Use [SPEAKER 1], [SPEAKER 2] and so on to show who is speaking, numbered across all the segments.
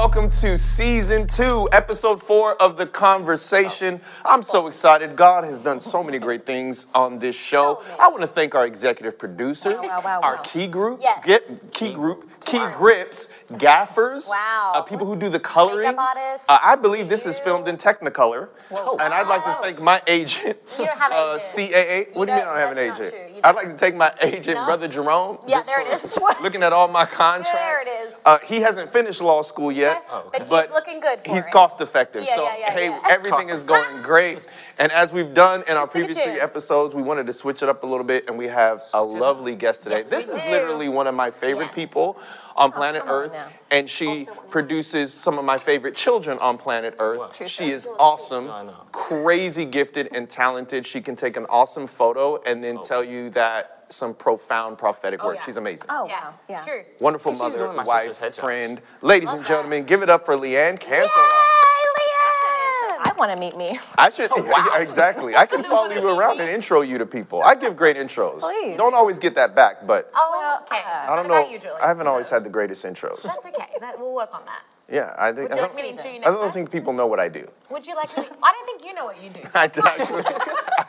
[SPEAKER 1] welcome to season two, episode four of The Conversation. I'm so excited. God has done so many great things on this show. I want to thank our executive producers,
[SPEAKER 2] Wow, wow,
[SPEAKER 1] our
[SPEAKER 2] wow.
[SPEAKER 1] key group,
[SPEAKER 2] Yes.
[SPEAKER 1] get key group, key grips, gaffers,
[SPEAKER 2] Wow.
[SPEAKER 1] uh, people who do the coloring. Uh, I believe this is filmed in Technicolor. And I'd like to thank my agent,
[SPEAKER 2] You don't have an
[SPEAKER 1] uh. CAA. What do you mean I
[SPEAKER 2] don't-
[SPEAKER 1] have an agent? I'd like to take my agent,
[SPEAKER 2] No.
[SPEAKER 1] Brother Jerome.
[SPEAKER 2] Yeah, there it is.
[SPEAKER 1] Looking at all my contracts.
[SPEAKER 2] There it is.
[SPEAKER 1] Uh, he hasn't finished law school yet, Oh,
[SPEAKER 2] okay. But he's looking good for
[SPEAKER 1] he's
[SPEAKER 2] it.
[SPEAKER 1] cost effective.
[SPEAKER 2] Yeah,
[SPEAKER 1] so
[SPEAKER 2] yeah, yeah,
[SPEAKER 1] hey,
[SPEAKER 2] yeah.
[SPEAKER 1] everything is going great. And as we've done in our
[SPEAKER 2] Took a
[SPEAKER 1] previous three episodes, we wanted to switch it up a little bit, and we have a lovely guest today.
[SPEAKER 2] Yes,
[SPEAKER 1] this is
[SPEAKER 2] do.
[SPEAKER 1] literally one of my favorite
[SPEAKER 2] Yes.
[SPEAKER 1] people on oh, planet
[SPEAKER 2] come on
[SPEAKER 1] Earth,
[SPEAKER 2] now.
[SPEAKER 1] and she produces some of my favorite children on planet Earth.
[SPEAKER 2] True
[SPEAKER 1] She is awesome,
[SPEAKER 3] I know.
[SPEAKER 1] crazy gifted and talented. She can take an awesome photo and then oh, tell you that some profound prophetic oh, work.
[SPEAKER 2] yeah.
[SPEAKER 1] She's amazing.
[SPEAKER 2] Oh,
[SPEAKER 4] Yeah,
[SPEAKER 2] wow.
[SPEAKER 4] it's true.
[SPEAKER 1] Wonderful
[SPEAKER 3] she's
[SPEAKER 1] mother,
[SPEAKER 3] my
[SPEAKER 1] wife,
[SPEAKER 3] sister's
[SPEAKER 1] friend. Ladies and gentlemen, give it up for Leanne Cantor. Yay, Leanne!
[SPEAKER 2] I want to meet me.
[SPEAKER 1] I should exactly. I can follow you around and intro you to people. I give great intros.
[SPEAKER 2] Please.
[SPEAKER 1] Don't always get that back, but
[SPEAKER 4] Oh, okay.
[SPEAKER 1] Uh, I don't know.
[SPEAKER 4] you,
[SPEAKER 1] I haven't always had the greatest intros.
[SPEAKER 4] That's okay. That, we'll work on that.
[SPEAKER 1] Yeah, I think. I
[SPEAKER 4] like
[SPEAKER 1] don't,
[SPEAKER 4] me to
[SPEAKER 1] I don't think people know what I do.
[SPEAKER 4] Would you like me? I don't think you know what you do.
[SPEAKER 1] I, d- actually,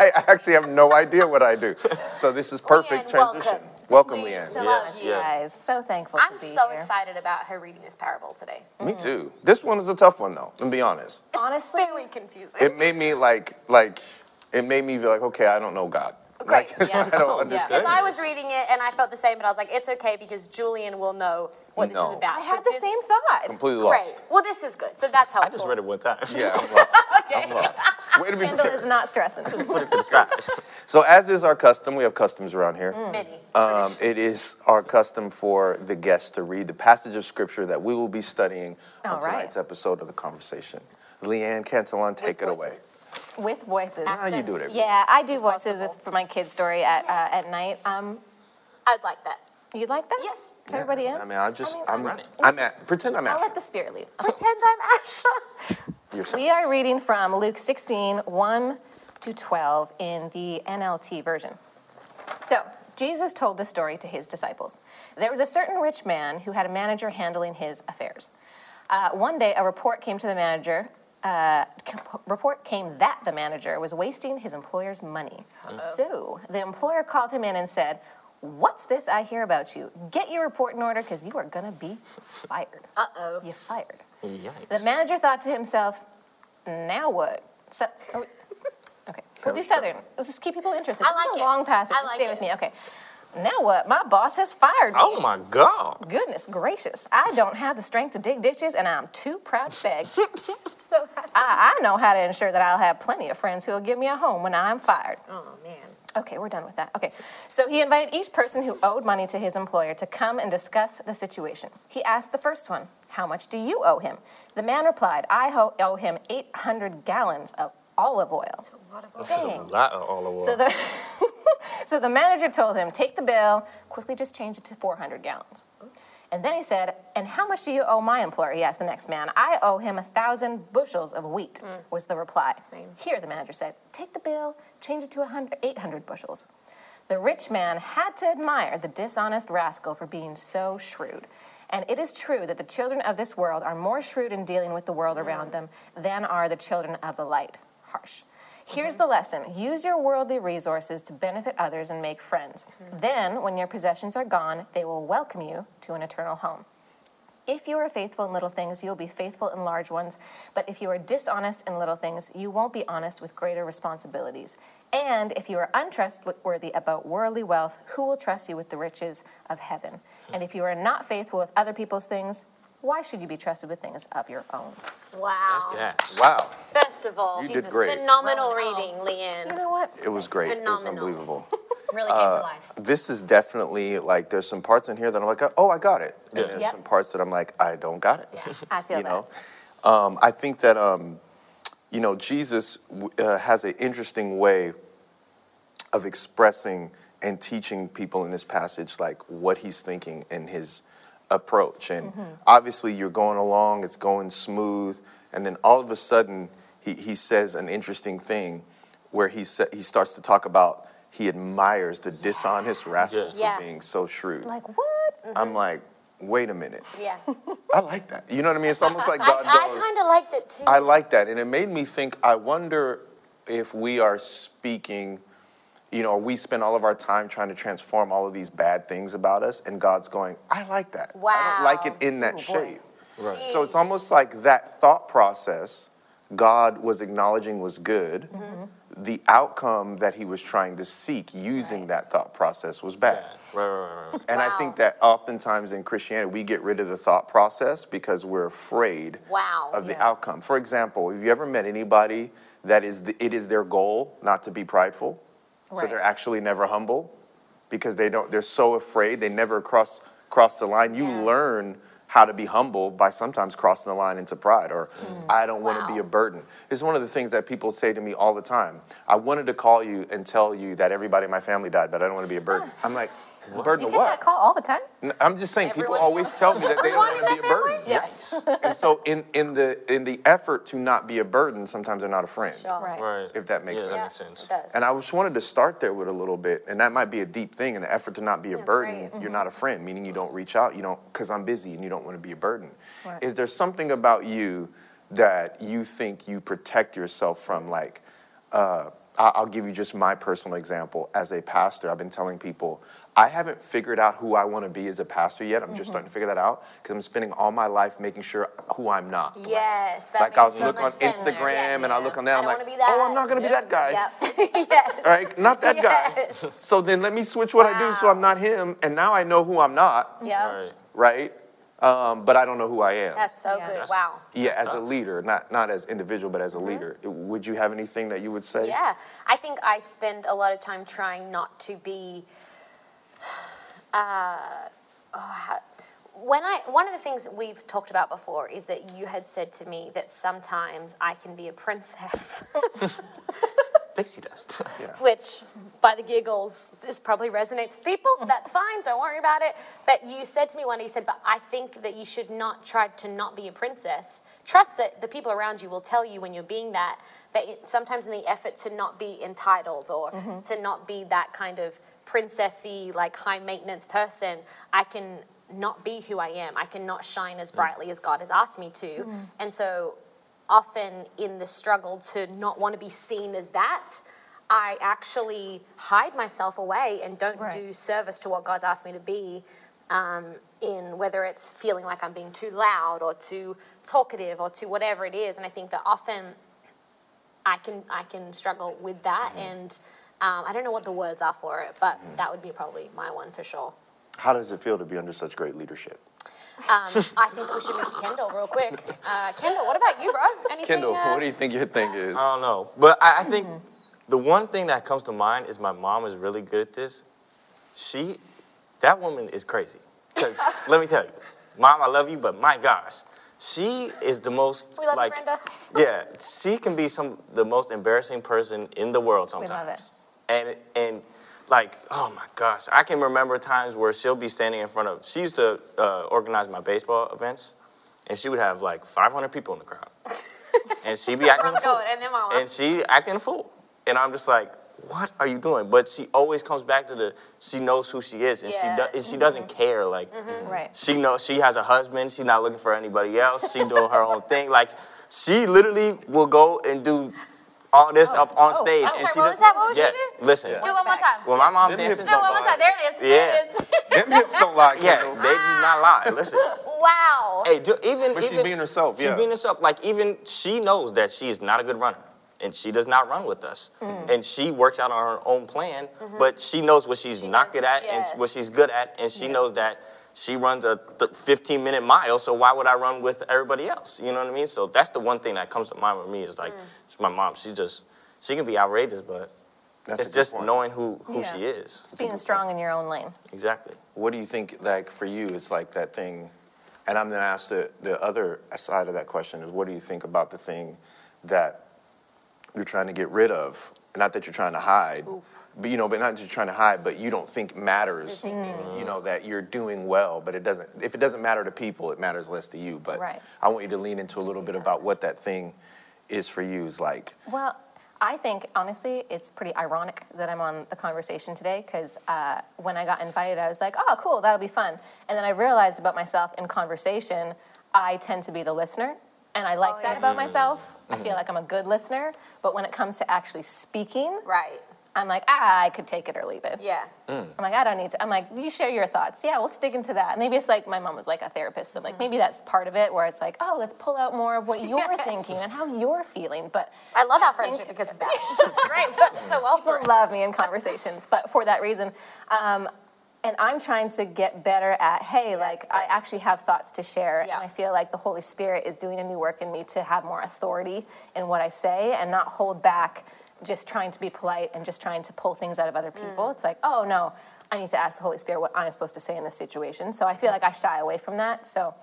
[SPEAKER 1] I actually have no idea what I do. So this is perfect
[SPEAKER 4] Leanne,
[SPEAKER 1] transition. Welcome,
[SPEAKER 4] Please,
[SPEAKER 1] Leanne.
[SPEAKER 4] so
[SPEAKER 3] Yes,
[SPEAKER 4] much.
[SPEAKER 2] You
[SPEAKER 3] yeah.
[SPEAKER 2] guys, so thankful
[SPEAKER 4] I'm
[SPEAKER 2] to be
[SPEAKER 4] so
[SPEAKER 2] here.
[SPEAKER 4] excited about her reading this parable today.
[SPEAKER 1] Me mm-hmm. too. This one is a tough one though. To be honest,
[SPEAKER 2] Honestly,
[SPEAKER 4] Very confusing.
[SPEAKER 1] it made me like like it made me be like, okay, I don't know God.
[SPEAKER 4] Great,
[SPEAKER 1] Like,
[SPEAKER 4] yeah.
[SPEAKER 1] I don't understand.
[SPEAKER 4] Because I was reading it and I felt the same, but I was like, it's okay because Julian will know what this is about.
[SPEAKER 2] I
[SPEAKER 4] So
[SPEAKER 2] had the same thought.
[SPEAKER 1] Completely
[SPEAKER 4] Great.
[SPEAKER 1] lost.
[SPEAKER 4] Well, this is good. So that's helpful.
[SPEAKER 3] I just read it one time.
[SPEAKER 1] Yeah, I'm lost.
[SPEAKER 4] Okay.
[SPEAKER 1] I'm lost. Way to be
[SPEAKER 2] Kendall is not stressing.
[SPEAKER 3] Put it to the side.
[SPEAKER 1] So, as is our custom, we have customs around here.
[SPEAKER 4] Many.
[SPEAKER 1] Um, it is our custom for the guests to read the passage of scripture that we will be studying on
[SPEAKER 2] All right.
[SPEAKER 1] tonight's episode of the conversation. Leanne Cantillon, take
[SPEAKER 4] With
[SPEAKER 1] it away.
[SPEAKER 4] Voices.
[SPEAKER 2] With voices.
[SPEAKER 1] How you do it? every-
[SPEAKER 2] Yeah, I do voices
[SPEAKER 4] Possible.
[SPEAKER 2] with, for my kids' story at, uh, at night. Um,
[SPEAKER 4] I'd like that.
[SPEAKER 2] you'd like that?
[SPEAKER 4] Yes.
[SPEAKER 2] Is everybody in?
[SPEAKER 1] I mean, I'm just,
[SPEAKER 2] I mean,
[SPEAKER 1] I'm,
[SPEAKER 2] run
[SPEAKER 1] I'm at, pretend I'm Asha.
[SPEAKER 2] I'll let
[SPEAKER 1] at
[SPEAKER 2] the spirit lead.
[SPEAKER 4] Pretend I'm Asha.
[SPEAKER 2] We are reading from Luke 16, 1 to 12 in the NLT version. So, Jesus told the story to his disciples. There was a certain rich man who had a manager handling his affairs. Uh, one day, a report came to the manager. Uh, report came that the manager was wasting his employer's money. So the employer called him in and said, "What's this I hear about you? Get your report in order, because you are gonna be fired.
[SPEAKER 4] Uh oh.
[SPEAKER 2] You fired."
[SPEAKER 3] Yikes.
[SPEAKER 2] The manager thought to himself, now what? So, oh, okay, we'll do Southern. Let's just keep people interested.
[SPEAKER 4] I
[SPEAKER 2] This
[SPEAKER 4] like
[SPEAKER 2] is a
[SPEAKER 4] it.
[SPEAKER 2] long passage.
[SPEAKER 4] I like
[SPEAKER 2] Stay
[SPEAKER 4] it.
[SPEAKER 2] with me. Okay. Now what? My boss has fired me.
[SPEAKER 3] Oh my God.
[SPEAKER 2] Goodness gracious. I don't have the strength to dig ditches and I'm too proud to beg.
[SPEAKER 4] So.
[SPEAKER 2] I, I know how to ensure that I'll have plenty of friends who will give me a home when I'm fired.
[SPEAKER 4] Oh man.
[SPEAKER 2] Okay, we're done with that. Okay, so he invited each person who owed money to his employer to come and discuss the situation. He asked the first one, How much do you owe him? The man replied, I ho- owe him 800 gallons of olive oil.
[SPEAKER 3] That's a lot of olive oil.
[SPEAKER 2] So the, so the manager told him, Take the bill, quickly just change it to 400 gallons. And then he said, And how much do you owe my employer? He asked the next man. I owe him a thousand bushels of wheat, mm. was the reply.
[SPEAKER 4] Same.
[SPEAKER 2] Here, the manager said, Take the bill, change it to 100, 800 bushels. The rich man had to admire the dishonest rascal for being so shrewd. And it is true that the children of this world are more shrewd in dealing with the world mm. around them than are the children of the light. Harsh. Here's mm-hmm. the lesson use your worldly resources to benefit others and make friends. Mm-hmm. Then, when your possessions are gone, they will welcome you to an eternal home. If you are faithful in little things, you'll be faithful in large ones. But if you are dishonest in little things, you won't be honest with greater responsibilities. And if you are untrustworthy about worldly wealth, who will trust you with the riches of heaven? And if you are not faithful with other people's things, why should you be trusted with things of your own?
[SPEAKER 4] Wow.
[SPEAKER 3] That's gas.
[SPEAKER 1] Wow,
[SPEAKER 4] First of all,
[SPEAKER 1] You did great.
[SPEAKER 4] phenomenal
[SPEAKER 2] Rolling
[SPEAKER 4] reading,
[SPEAKER 2] You
[SPEAKER 4] Leanne.
[SPEAKER 2] You know what?
[SPEAKER 1] it was great. It was unbelievable.
[SPEAKER 4] Really came to life.
[SPEAKER 1] This is definitely like there's some parts in here that I'm like, oh, I got it, and
[SPEAKER 3] Yeah.
[SPEAKER 1] there's
[SPEAKER 2] Yep.
[SPEAKER 1] some parts that I'm like, I don't got it.
[SPEAKER 2] I feel
[SPEAKER 1] you
[SPEAKER 2] that.
[SPEAKER 1] know, um, I think that um, you know Jesus uh, has an interesting way of expressing and teaching people in this passage like what he's thinking and his approach. And mm-hmm. obviously, you're going along, it's going smooth, and then all of a sudden, he, he says an interesting thing where he sa- he starts to talk about he admires the dishonest rascal
[SPEAKER 3] Yeah.
[SPEAKER 1] for
[SPEAKER 4] Yeah.
[SPEAKER 1] being so shrewd.
[SPEAKER 2] Like, what?
[SPEAKER 1] I'm mm-hmm. like, wait a minute,
[SPEAKER 4] Yeah.
[SPEAKER 1] I like that. You know what I mean? It's almost like
[SPEAKER 4] I,
[SPEAKER 1] God
[SPEAKER 4] I
[SPEAKER 1] goes.
[SPEAKER 4] kind of liked it too.
[SPEAKER 1] I like that. And it made me think, I wonder if we are speaking, you know, we spend all of our time trying to transform all of these bad things about us, and God's going, I like that. I don't like it in that
[SPEAKER 2] Ooh,
[SPEAKER 1] shape.
[SPEAKER 3] Right.
[SPEAKER 1] So it's almost like that thought process God was acknowledging was good.
[SPEAKER 2] Mm-hmm.
[SPEAKER 1] The outcome that he was trying to seek using that thought process was bad.
[SPEAKER 3] Right, right, right, right.
[SPEAKER 1] And I think that oftentimes in Christianity, we get rid of the thought process because we're afraid
[SPEAKER 4] Wow.
[SPEAKER 1] of the
[SPEAKER 2] Yeah.
[SPEAKER 1] outcome. For example, have you ever met anybody that is the, it is their goal not to be prideful? So they're actually never humble because they don't they're so afraid they never cross cross the line. You
[SPEAKER 4] Yeah.
[SPEAKER 1] learn how to be humble by sometimes crossing the line into pride or mm. I don't want to be a burden. It's one of the things that people say to me all the time. I wanted to call you and tell you that everybody in my family died, but I don't want to be a burden. I'm like, burden
[SPEAKER 2] You
[SPEAKER 1] of
[SPEAKER 2] get
[SPEAKER 1] what?
[SPEAKER 2] that call all the time?
[SPEAKER 1] I'm just saying,
[SPEAKER 4] Everyone
[SPEAKER 1] people always tell me that they don't want to be a burden.
[SPEAKER 4] family?
[SPEAKER 2] Yes.
[SPEAKER 1] and so, in, in the in the effort to not be a burden, sometimes they're not a friend.
[SPEAKER 4] Sure.
[SPEAKER 2] Right.
[SPEAKER 3] Right.
[SPEAKER 1] If that makes
[SPEAKER 3] yeah,
[SPEAKER 1] sense.
[SPEAKER 3] that makes sense.
[SPEAKER 4] It does.
[SPEAKER 1] And I just wanted to start there with a little bit, and that might be a deep thing. In the effort to not be a
[SPEAKER 4] That's
[SPEAKER 1] burden,
[SPEAKER 4] great.
[SPEAKER 1] you're not a friend, meaning you don't reach out. You don't because I'm busy, and you don't want to be a burden.
[SPEAKER 2] Right.
[SPEAKER 1] Is there something about you that you think you protect yourself from? Like, uh, I'll give you just my personal example. As a pastor, I've been telling people I haven't figured out who I want to be as a pastor yet. I'm
[SPEAKER 4] Mm-hmm.
[SPEAKER 1] just starting to figure that out because I'm spending all my life making sure who I'm not.
[SPEAKER 4] Yes, that
[SPEAKER 1] like
[SPEAKER 4] makes
[SPEAKER 1] I'll
[SPEAKER 4] so
[SPEAKER 1] look on
[SPEAKER 4] sense.
[SPEAKER 1] Instagram
[SPEAKER 4] Yes.
[SPEAKER 1] and I look on that.
[SPEAKER 4] I
[SPEAKER 1] I'm like,
[SPEAKER 4] that.
[SPEAKER 1] oh, I'm not going to be that guy.
[SPEAKER 4] Yep. yes.
[SPEAKER 1] All right, not that
[SPEAKER 4] Yes.
[SPEAKER 1] guy. So then let me switch what I do so I'm not him, and now I know who I'm not,
[SPEAKER 4] Yep.
[SPEAKER 3] Right.
[SPEAKER 1] right? Um, but I don't know who I am.
[SPEAKER 4] That's so
[SPEAKER 2] Yeah.
[SPEAKER 4] good.
[SPEAKER 3] That's-
[SPEAKER 4] Wow.
[SPEAKER 1] yeah,
[SPEAKER 3] that's
[SPEAKER 1] as a leader, not not as individual, but as a
[SPEAKER 4] Mm-hmm.
[SPEAKER 1] leader. Would you have anything that you would say?
[SPEAKER 4] Yeah, I think I spend a lot of time trying not to be. Uh, oh, when I one of the things we've talked about before is that you had said to me that sometimes I can be a princess,
[SPEAKER 3] Pixie dust.
[SPEAKER 4] which by the giggles this probably resonates with people. That's fine, don't worry about it. But you said to me one day, you said, "But I think that you should not try to not be a princess. Trust that the people around you will tell you when you're being that." That it, sometimes in the effort to not be entitled or to not be that kind of princessy, like high maintenance person, I can not be who I am. I cannot shine as mm. brightly as God has asked me to. Mm. And so often in the struggle to not want to be seen as that, I actually hide myself away and don't
[SPEAKER 2] Right.
[SPEAKER 4] do service to what God's asked me to be. Um, in whether it's feeling like I'm being too loud or too talkative or too whatever it is, and I think that often I can I can struggle with that, mm-hmm. and um, I don't know what the words are for it, but that would be probably my one for sure.
[SPEAKER 1] How does it feel to be under such great leadership?
[SPEAKER 4] Um, I think we should move to Kendall real quick. Uh, Kendall, what about you, bro? Anything?
[SPEAKER 1] Kendall,
[SPEAKER 4] uh,
[SPEAKER 1] what do you think your thing is?
[SPEAKER 3] I don't know, but I, I think the one thing that comes to mind is my mom is really good at this. She, that woman is crazy. Because let me tell you, mom, I love you, but my gosh, she is the most
[SPEAKER 4] We love you,
[SPEAKER 3] like,
[SPEAKER 4] Brenda.
[SPEAKER 3] yeah, she can be some the most embarrassing person in the world
[SPEAKER 2] We
[SPEAKER 3] sometimes.
[SPEAKER 2] love it.
[SPEAKER 3] And and like, oh my gosh, I can remember times where she'll be standing in front of. She used to uh, organize my baseball events, and she would have like 500 people in the crowd, and she'd be acting oh, a
[SPEAKER 4] I'm
[SPEAKER 3] fool,
[SPEAKER 4] and then mama.
[SPEAKER 3] and she acting a fool, and I'm just like. What are you doing? But she always comes back to the. She knows who she is, and
[SPEAKER 4] Yeah.
[SPEAKER 3] she do, and she mm-hmm. doesn't care. Like mm-hmm. Mm-hmm.
[SPEAKER 2] Right.
[SPEAKER 3] she knows she has a husband. She's not looking for anybody else. She doing her own thing. Like she literally will go and do all this oh. up on
[SPEAKER 2] oh,
[SPEAKER 3] stage.
[SPEAKER 2] oh.
[SPEAKER 3] and
[SPEAKER 4] Sorry,
[SPEAKER 3] she
[SPEAKER 4] what
[SPEAKER 3] does-
[SPEAKER 4] was that? What was she
[SPEAKER 3] yeah,
[SPEAKER 4] doing?
[SPEAKER 3] Listen.
[SPEAKER 4] Do it one more time.
[SPEAKER 3] When my mom
[SPEAKER 1] Them
[SPEAKER 3] dances,
[SPEAKER 1] hips
[SPEAKER 4] Do it
[SPEAKER 1] don't
[SPEAKER 4] one more time. There it is.
[SPEAKER 3] Yeah.
[SPEAKER 4] It is.
[SPEAKER 1] Them hips don't lie,
[SPEAKER 3] yeah,
[SPEAKER 1] Kendall.
[SPEAKER 3] they do not lie. Ah. Listen.
[SPEAKER 4] wow.
[SPEAKER 3] Hey, do, even
[SPEAKER 1] But she's
[SPEAKER 3] even
[SPEAKER 1] being herself,
[SPEAKER 3] She's
[SPEAKER 1] yeah.
[SPEAKER 3] being herself. Like even she knows that she is not a good runner, and she does not run with us. Mm. And she works out on her own plan, mm-hmm. but she knows what she's not
[SPEAKER 4] knows-
[SPEAKER 3] good at
[SPEAKER 4] yes.
[SPEAKER 3] and what she's good at, and she knows that she runs a th- 15 minute mile. So why would I run with everybody else? You know what I mean? So that's the one thing that comes to mind with me is like it's my mom. She just she can be outrageous, but
[SPEAKER 1] That's
[SPEAKER 3] it's just
[SPEAKER 1] point.
[SPEAKER 3] knowing who who
[SPEAKER 2] Yeah.
[SPEAKER 3] she is.
[SPEAKER 2] It's being strong in your own lane.
[SPEAKER 3] Exactly.
[SPEAKER 1] What do you think, like, for you, it's like that thing, and I'm gonna ask the, the other side of that question is what do you think about the thing that you're trying to get rid of? Not that you're trying to hide, but you know, but not that you're trying to hide, but you don't think matters, you know, that you're doing well, but it doesn't, if it doesn't matter to people, it matters less to you. But
[SPEAKER 2] Right.
[SPEAKER 1] I want you to lean into a little bit about what that thing is for you, is like,
[SPEAKER 2] Well, I think, honestly, it's pretty ironic that I'm on the conversation today because uh, when I got invited, I was like, oh, cool, that'll be fun. And then I realized about myself in conversation, I tend to be the listener. And I like
[SPEAKER 4] Oh,
[SPEAKER 2] that
[SPEAKER 4] yeah.
[SPEAKER 2] about myself. I
[SPEAKER 3] Mm-hmm.
[SPEAKER 2] feel like I'm a good listener. But when it comes to actually speaking,
[SPEAKER 4] Right.
[SPEAKER 2] I'm like, ah, I could take it or leave it.
[SPEAKER 4] Yeah.
[SPEAKER 3] Mm.
[SPEAKER 2] I'm like, I don't need to. I'm like, you share your thoughts. Yeah, let's dig into that. Maybe it's like my mom was like a therapist, so
[SPEAKER 4] Mm-hmm.
[SPEAKER 2] like maybe that's part of it, where it's like, oh, let's pull out more of what you're
[SPEAKER 4] Yes.
[SPEAKER 2] thinking and how you're feeling. But
[SPEAKER 4] I love our
[SPEAKER 2] think-
[SPEAKER 4] friendship because of that. It's great. That's so well for
[SPEAKER 2] people
[SPEAKER 4] us.
[SPEAKER 2] love me in conversations, but for that reason. Um, and I'm trying to get better at, hey, like I actually have thoughts to share,
[SPEAKER 4] Yeah.
[SPEAKER 2] and I feel like the Holy Spirit is doing a new work in me to have more authority in what I say and not hold back, just trying to be polite and just trying to pull things out of other people.
[SPEAKER 4] Mm.
[SPEAKER 2] It's like, oh no, I need to ask the Holy Spirit what I'm supposed to say in this situation. So I feel like I shy away from that. So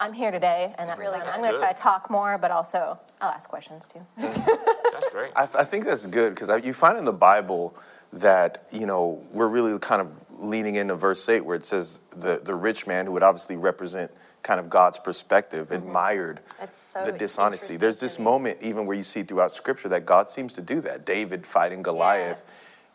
[SPEAKER 2] I'm here today, and that's
[SPEAKER 4] really
[SPEAKER 2] I'm going to try to talk more, but also I'll ask questions too.
[SPEAKER 3] That's great.
[SPEAKER 1] I, I think that's good because you find in the Bible that you know we're really kind of leaning into verse eight where it says the the rich man who would obviously represent kind of God's perspective mm-hmm.
[SPEAKER 4] admired so
[SPEAKER 1] the dishonesty. There's this moment even where you see throughout Scripture that God seems to do that. David fighting Goliath.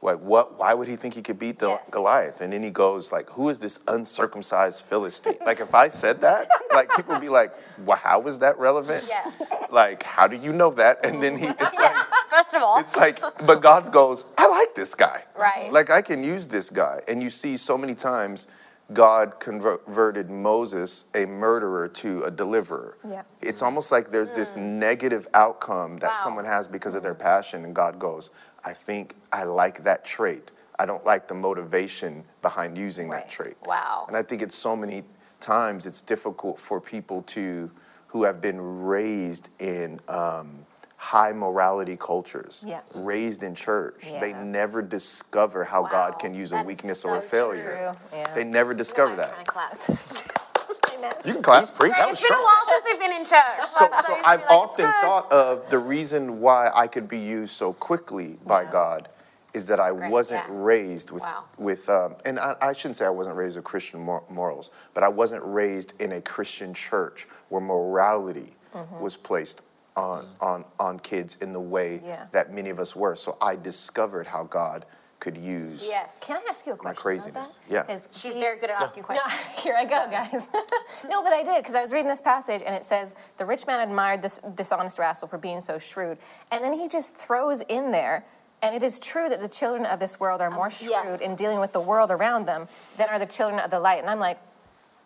[SPEAKER 1] Like what? Why would he think he could beat the
[SPEAKER 4] Yes.
[SPEAKER 1] Goliath? And then he goes like, "Who is this uncircumcised Philistine?" like if I said that, like people would be like, "Well, how is that relevant?"
[SPEAKER 4] Yeah.
[SPEAKER 1] Like, how do you know that? And then he, it's like,
[SPEAKER 4] First of all,
[SPEAKER 1] it's like, but God goes, I like this guy.
[SPEAKER 4] Right.
[SPEAKER 1] Like, I can use this guy. And you see so many times God converted Moses, a murderer, to a deliverer.
[SPEAKER 2] Yeah.
[SPEAKER 1] It's almost like there's this negative outcome that
[SPEAKER 4] Hmm. Wow.
[SPEAKER 1] someone has because of their passion, and God goes, I think I like that trait. I don't like the motivation behind using
[SPEAKER 2] Right.
[SPEAKER 1] that trait.
[SPEAKER 4] Wow.
[SPEAKER 1] And I think it's so many times it's difficult for people to who have been raised in um, high morality cultures,
[SPEAKER 2] Yeah.
[SPEAKER 1] raised in church. They never discover how
[SPEAKER 4] Wow.
[SPEAKER 1] God can use a weakness
[SPEAKER 4] so
[SPEAKER 1] or a failure.
[SPEAKER 2] Yeah.
[SPEAKER 1] They never discover
[SPEAKER 4] I'm
[SPEAKER 1] that.
[SPEAKER 4] trying to
[SPEAKER 1] You can class preach. That was
[SPEAKER 4] It's been a while since we've been in church.
[SPEAKER 1] So, so,
[SPEAKER 4] so
[SPEAKER 1] I've
[SPEAKER 4] like,
[SPEAKER 1] often thought of the reason why I could be used so quickly by
[SPEAKER 2] Yeah.
[SPEAKER 1] God is that I
[SPEAKER 4] great,
[SPEAKER 1] wasn't
[SPEAKER 4] yeah.
[SPEAKER 1] raised with,
[SPEAKER 4] Wow.
[SPEAKER 1] with um, and I, I shouldn't say I wasn't raised with Christian mor- morals, but I wasn't raised in a Christian church where morality was placed on, on, on kids in the way
[SPEAKER 2] Yeah.
[SPEAKER 1] that many of us were. So I discovered how God could use
[SPEAKER 4] Yes.
[SPEAKER 2] Can I ask you a question?
[SPEAKER 1] my
[SPEAKER 2] about
[SPEAKER 1] craziness.
[SPEAKER 2] that?
[SPEAKER 1] Yeah.
[SPEAKER 2] 'Cause
[SPEAKER 4] She's
[SPEAKER 2] he-
[SPEAKER 4] very good at asking
[SPEAKER 2] No,
[SPEAKER 4] questions.
[SPEAKER 2] here I go, guys. no, but I did because I was reading this passage and it says the rich man admired this dishonest rascal for being so shrewd, and then he just throws in there. And it is true that the children of this world are more shrewd
[SPEAKER 4] Um, yes.
[SPEAKER 2] in dealing with the world around them than are the children of the light. And I'm like,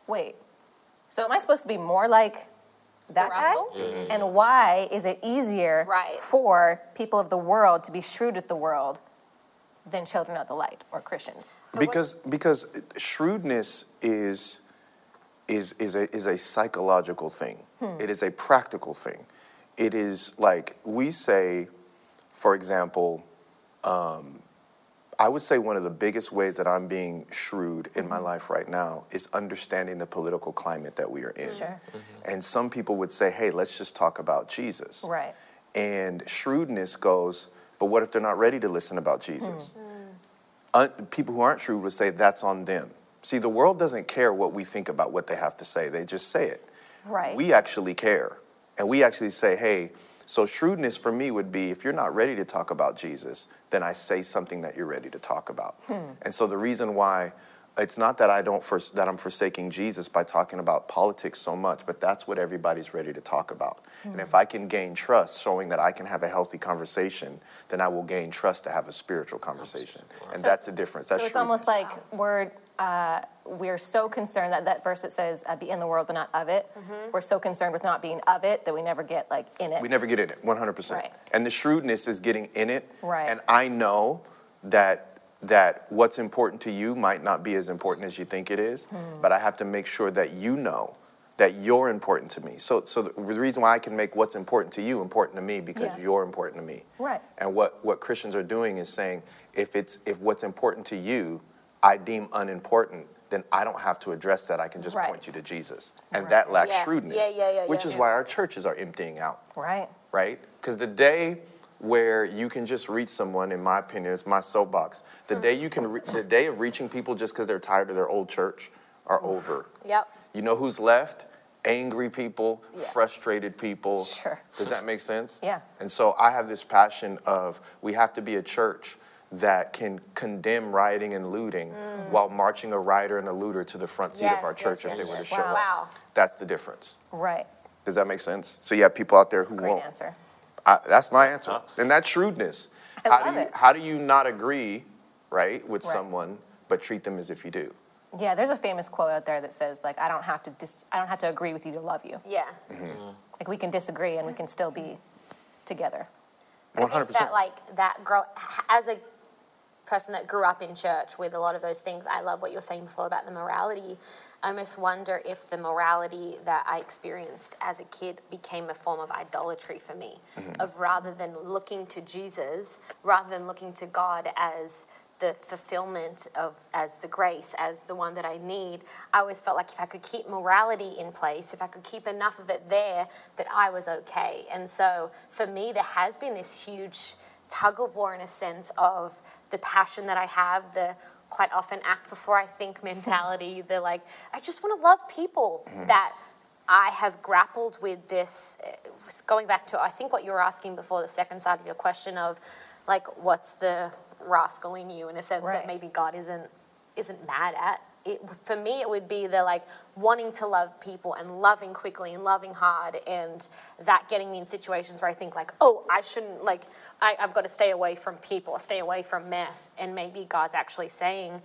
[SPEAKER 2] wait, so am I supposed to be more like that guy?
[SPEAKER 4] rascal?
[SPEAKER 2] And why is it easier
[SPEAKER 4] Right.
[SPEAKER 2] for people of the world to be shrewd with the world than children of the light or Christians?
[SPEAKER 1] because because shrewdness is is is a is a psychological thing. It is a practical thing. It is like we say, for example, um, I would say one of the biggest ways that I'm being shrewd in my mm-hmm. life right now is understanding the political climate that we are in.
[SPEAKER 2] Sure. Mm-hmm.
[SPEAKER 1] And some people would say, "Hey, let's just talk about Jesus."
[SPEAKER 2] Right.
[SPEAKER 1] And shrewdness goes, but what if they're not ready to listen about Jesus? Un- people who aren't shrewd would say that's on them. See, the world doesn't care what we think about what they have to say, they just say it.
[SPEAKER 2] Right.
[SPEAKER 1] We actually care. And we actually say, hey, so shrewdness for me would be if you're not ready to talk about Jesus, then I say something that you're ready to talk about. And so the reason why it's not that I don't fors- that I'm forsaking Jesus by talking about politics so much, but that's what everybody's ready to talk about. And if I can gain trust, showing that I can have a healthy conversation, then I will gain trust to have a spiritual conversation. And that's the difference. That's
[SPEAKER 2] so it's almost like we're uh, we're so concerned that that verse that says uh, "be in the world but not of it."
[SPEAKER 4] Mm-hmm.
[SPEAKER 2] We're so concerned with not being of it that we never get like in it.
[SPEAKER 1] We never get in it, 100%.
[SPEAKER 2] Right.
[SPEAKER 1] And the shrewdness is getting in it.
[SPEAKER 2] Right.
[SPEAKER 1] And I know that that what's important to you might not be as important as you think it is,
[SPEAKER 2] Hmm.
[SPEAKER 1] but I have to make sure that you know that you're important to me. So so the the reason why I can make what's important to you important to me because
[SPEAKER 2] Yeah.
[SPEAKER 1] you're important to me.
[SPEAKER 2] Right.
[SPEAKER 1] And what what Christians are doing is saying if it's if what's important to you I deem unimportant, then I don't have to address that. I can just
[SPEAKER 2] Right.
[SPEAKER 1] point you to Jesus. And
[SPEAKER 2] Right.
[SPEAKER 1] that lacks
[SPEAKER 4] Yeah.
[SPEAKER 1] shrewdness.
[SPEAKER 4] Yeah, yeah, yeah,
[SPEAKER 1] which
[SPEAKER 4] yeah.
[SPEAKER 1] is why our churches are emptying out
[SPEAKER 2] right.
[SPEAKER 1] right? Because the day where you can just reach someone, in my opinion, is my soapbox. The hmm. day you can, re- the day of reaching people just because they're tired of their old church, are over.
[SPEAKER 4] Yep.
[SPEAKER 1] You know who's left? angry people,
[SPEAKER 2] Yeah.
[SPEAKER 1] frustrated people.
[SPEAKER 2] Sure.
[SPEAKER 1] Does that make sense?
[SPEAKER 2] Yeah.
[SPEAKER 1] And so I have this passion of we have to be a church that can condemn rioting and looting while marching a rioter and a looter to the front seat
[SPEAKER 4] Mm. Yes,
[SPEAKER 1] of our
[SPEAKER 4] yes,
[SPEAKER 1] church if
[SPEAKER 4] yes,
[SPEAKER 1] they were to
[SPEAKER 4] yes.
[SPEAKER 1] show
[SPEAKER 2] Wow.
[SPEAKER 1] up.
[SPEAKER 4] Wow.
[SPEAKER 1] That's the difference.
[SPEAKER 2] Right.
[SPEAKER 1] Does that make sense? So you have people out there
[SPEAKER 2] That's a
[SPEAKER 1] who
[SPEAKER 2] great
[SPEAKER 1] won't.
[SPEAKER 2] answer.
[SPEAKER 1] I, that's my answer,
[SPEAKER 3] tough.
[SPEAKER 1] and that's shrewdness.
[SPEAKER 2] I
[SPEAKER 1] how
[SPEAKER 2] love
[SPEAKER 1] do you
[SPEAKER 2] it.
[SPEAKER 1] how do you not agree, right, with
[SPEAKER 2] Right.
[SPEAKER 1] someone but treat them as if you do?
[SPEAKER 2] Yeah, there's a famous quote out there that says like I don't have to dis- I don't have to agree with you to love you.
[SPEAKER 4] Yeah.
[SPEAKER 2] Like we can disagree and we can still be together.
[SPEAKER 4] But I think
[SPEAKER 1] 100%.
[SPEAKER 4] that like that grow as a person that grew up in church with a lot of those things. I love what you're saying before about the morality. I almost wonder if the morality that I experienced as a kid became a form of idolatry for me, mm-hmm. of rather than looking to Jesus, rather than looking to God as the fulfillment of as the grace as the one that I need I always felt like if I could keep morality in place if I could keep enough of it there that I was okay and so for me there has been this huge tug of war in a sense of the passion that I have the quite often act before I think mentality the like I just want to love people that I have grappled with this uh, going back to I think what you were asking before the second side of your question of like what's the rascal in you in a sense
[SPEAKER 2] Right.
[SPEAKER 4] that maybe God isn't isn't mad at it, for me it would be the like wanting to love people and loving quickly and loving hard and that getting me in situations where I think like oh I shouldn't like I, I've got to stay away from people stay away from mess. And maybe God's actually saying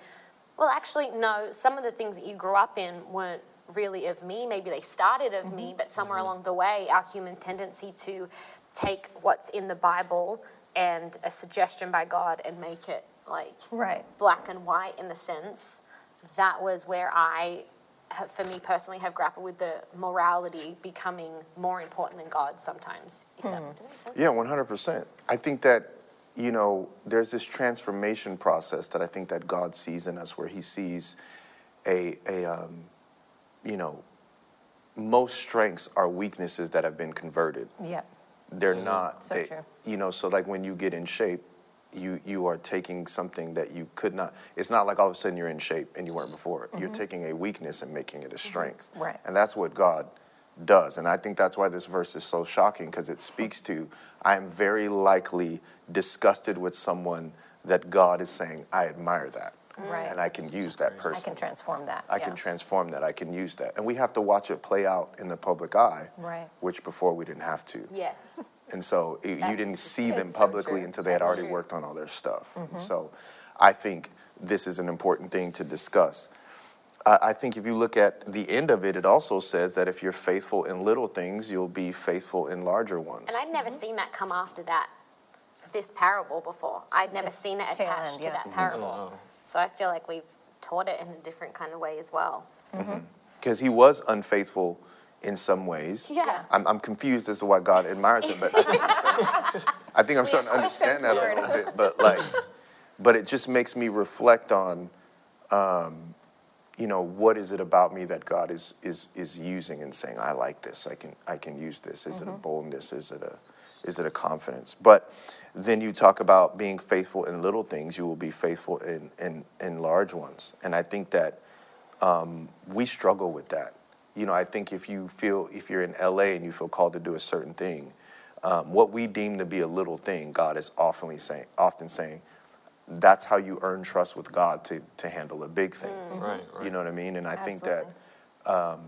[SPEAKER 4] well actually no some of the things that you grew up in weren't really of me. Maybe they started of me mm-hmm. but somewhere mm-hmm. along the way our human tendency to take what's in the Bible and a suggestion by God and make it like
[SPEAKER 2] Right.
[SPEAKER 4] black and white in the sense that was where I, for me personally, have grappled with the morality becoming more important than God sometimes. If that that sense?
[SPEAKER 1] Yeah, one hundred percent. I think that you know there's this transformation process that I think that God sees in us, where He sees a a um, you know most strengths are weaknesses that have been converted.
[SPEAKER 2] Yeah.
[SPEAKER 1] They're not.
[SPEAKER 2] So
[SPEAKER 1] they-
[SPEAKER 2] true.
[SPEAKER 1] You know, so like when you get in shape, you you are taking something that you could not. It's not like all of a sudden you're in shape and you weren't before. You're mm-hmm. taking a weakness and making it a mm-hmm. strength.
[SPEAKER 2] Right.
[SPEAKER 1] And that's what God does. And I think that's why this verse is so shocking because it speaks to I am very likely disgusted with someone that God is saying, I admire that.
[SPEAKER 2] Right.
[SPEAKER 1] And I can use that person.
[SPEAKER 2] I can transform that.
[SPEAKER 1] I
[SPEAKER 2] yeah.
[SPEAKER 1] can transform that. I can use that. And we have to watch it play out in the public eye,
[SPEAKER 2] Right.
[SPEAKER 1] which before we didn't have to.
[SPEAKER 4] Yes.
[SPEAKER 1] And so it, you didn't see them
[SPEAKER 2] it's so
[SPEAKER 1] publicly until they had already
[SPEAKER 4] true.
[SPEAKER 1] worked on all their stuff. And so I think this is an important thing to discuss. I I think if you look at the end of it, it also says that if you're faithful in little things, you'll be faithful in larger ones.
[SPEAKER 4] And I'd never mm-hmm. seen that come after that, this parable before. I'd never
[SPEAKER 2] This
[SPEAKER 4] seen it attached
[SPEAKER 2] end,
[SPEAKER 4] to that mm-hmm. parable. Oh, so I feel like we've taught it in a different kind of way as well.
[SPEAKER 1] Because he was unfaithful in some ways.
[SPEAKER 4] Yeah.
[SPEAKER 1] I'm, I'm confused as to why God admires him, but I think I'm starting to understand that a little bit. But like, but it just makes me reflect on, um, you know, what is it about me that God is is is using and saying, I like this. I can I can use this. Is it a boldness? Is it a is it a confidence? But then you talk about being faithful in little things. You will be faithful in in in large ones. And I think that um, we struggle with that. You know, I think if you feel, if you're in LA and you feel called to do a certain thing, um, what we deem to be a little thing, God is often saying, often saying, that's how you earn trust with God to, to handle a big thing.
[SPEAKER 3] Right, right.
[SPEAKER 1] You know what I mean? And I think that, um,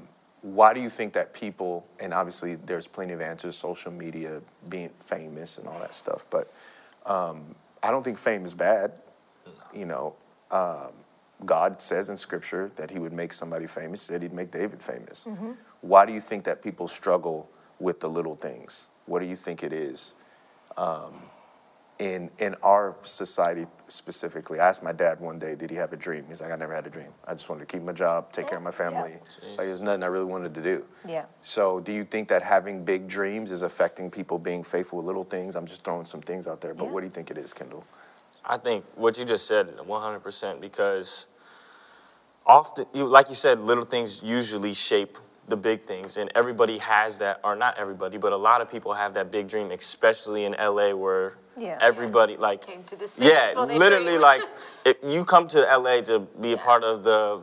[SPEAKER 1] why do you think that people, and obviously there's plenty of answers, social media, being famous and all that stuff, but um, I don't think fame is bad. You know, um, God says in Scripture that He would make somebody famous. He said He'd make David famous. Why do you think that people struggle with the little things? What do you think it is? Um, in in our society specifically, I asked my dad one day, did he have a dream? He's like, I never had a dream. I just wanted to keep my job, take care of my family.
[SPEAKER 3] Jeez.
[SPEAKER 1] Like, there's nothing I really wanted to do.
[SPEAKER 2] Yeah.
[SPEAKER 1] So, do you think that having big dreams is affecting people being faithful with little things? I'm just throwing some things out there, but
[SPEAKER 2] Yeah.
[SPEAKER 1] what do you think it is, Kendall?
[SPEAKER 3] I think what you just said, 100%, because often, you, like you said, little things usually shape the big things, and everybody has that, or not everybody, but a lot of people have that big dream, especially in LA, where
[SPEAKER 2] Yeah.
[SPEAKER 3] everybody like
[SPEAKER 4] Came to the city
[SPEAKER 3] yeah, literally like if you come to LA to be a part of the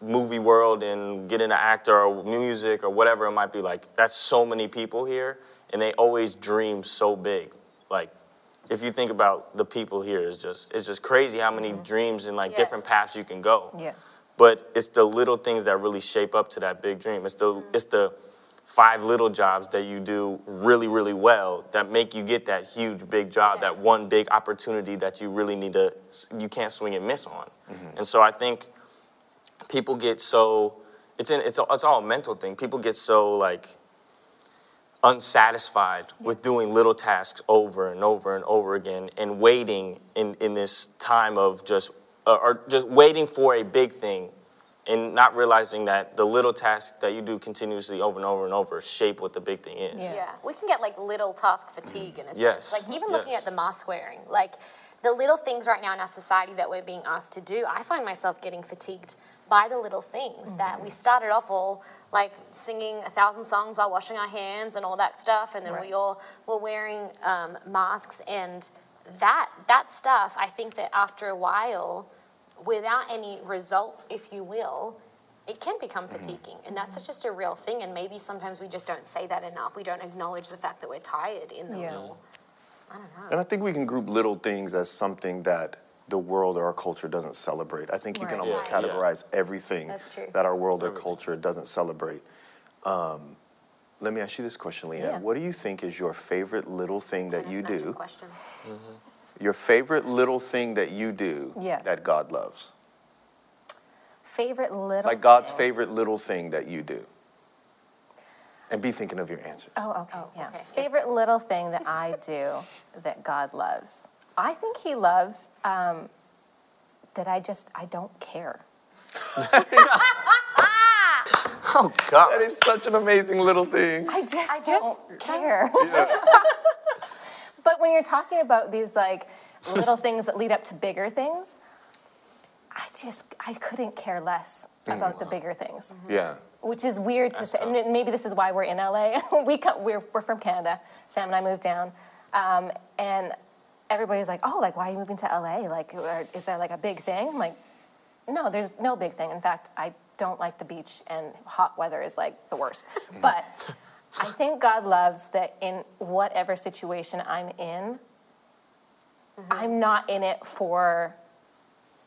[SPEAKER 3] movie world and get into actor or music or whatever it might be. Like that's so many people here, and they always dream so big. Like if you think about the people here, it's just it's just crazy how many mm-hmm. dreams and like different paths you can go.
[SPEAKER 2] Yeah.
[SPEAKER 3] But it's the little things that really shape up to that big dream. It's the it's the five little jobs that you do really really well that make you get that huge big job, that one big opportunity that you really need to you can't swing and miss on. Mm-hmm. And so I think people get so it's in it's all, it's all a mental thing. People get so like unsatisfied with doing little tasks over and over and over again and waiting in, in this time of just uh, or just waiting for a big thing and not realizing that the little tasks that you do continuously over and over and over shape what the big thing is.
[SPEAKER 2] Yeah.
[SPEAKER 4] Yeah, we can get like little task fatigue in a sense.
[SPEAKER 3] Yes,
[SPEAKER 4] Like even looking
[SPEAKER 3] yes.
[SPEAKER 4] at the mask wearing, like the little things right now in our society that we're being asked to do, I find myself getting fatigued by the little things that we started off all like singing a thousand songs while washing our hands and all that stuff, and then we all were wearing um, masks and that that stuff. I think that after a while, without any results, if you will, it can become fatiguing. And that's just a real thing. And maybe sometimes we just don't say that enough. We don't acknowledge the fact that we're tired in the
[SPEAKER 2] Yeah.
[SPEAKER 4] little. I don't know.
[SPEAKER 1] And I think we can group little things as something that the world or our culture doesn't celebrate. I think you can almost
[SPEAKER 3] Yeah, yeah.
[SPEAKER 1] categorize everything that our world or culture doesn't celebrate. Um, let me ask you this question, Leanne.
[SPEAKER 2] Yeah.
[SPEAKER 1] What do you think is your favorite little thing that you
[SPEAKER 4] snatching
[SPEAKER 1] do?
[SPEAKER 4] Questions.
[SPEAKER 1] Your favorite little thing that you do
[SPEAKER 2] Yeah.
[SPEAKER 1] that God loves?
[SPEAKER 2] Favorite little
[SPEAKER 1] Like God's
[SPEAKER 2] thing.
[SPEAKER 1] favorite little thing that you do. And be thinking of your answer.
[SPEAKER 2] Oh, okay.
[SPEAKER 4] Oh,
[SPEAKER 2] yeah.
[SPEAKER 4] okay. Yes.
[SPEAKER 2] Favorite little thing that I do that God loves. I think He loves um, that I just I don't care.
[SPEAKER 3] Oh God.
[SPEAKER 1] That is such an amazing little thing.
[SPEAKER 2] I just,
[SPEAKER 4] I just
[SPEAKER 2] don't care.
[SPEAKER 1] Yeah.
[SPEAKER 2] but when you're talking about these like little things that lead up to bigger things, I just I couldn't care less about the bigger things.
[SPEAKER 1] yeah.
[SPEAKER 2] which is weird to say. And maybe this is why we're in LA. we come, we're we're from Canada. Sam and I moved down, um, and everybody's like, "Oh, like why are you moving to LA? Like, is there like a big thing?" I'm like, no, there's no big thing. In fact, I don't like the beach, and hot weather is like the worst. but I think God loves that in whatever situation I'm in, mm-hmm. I'm not in it for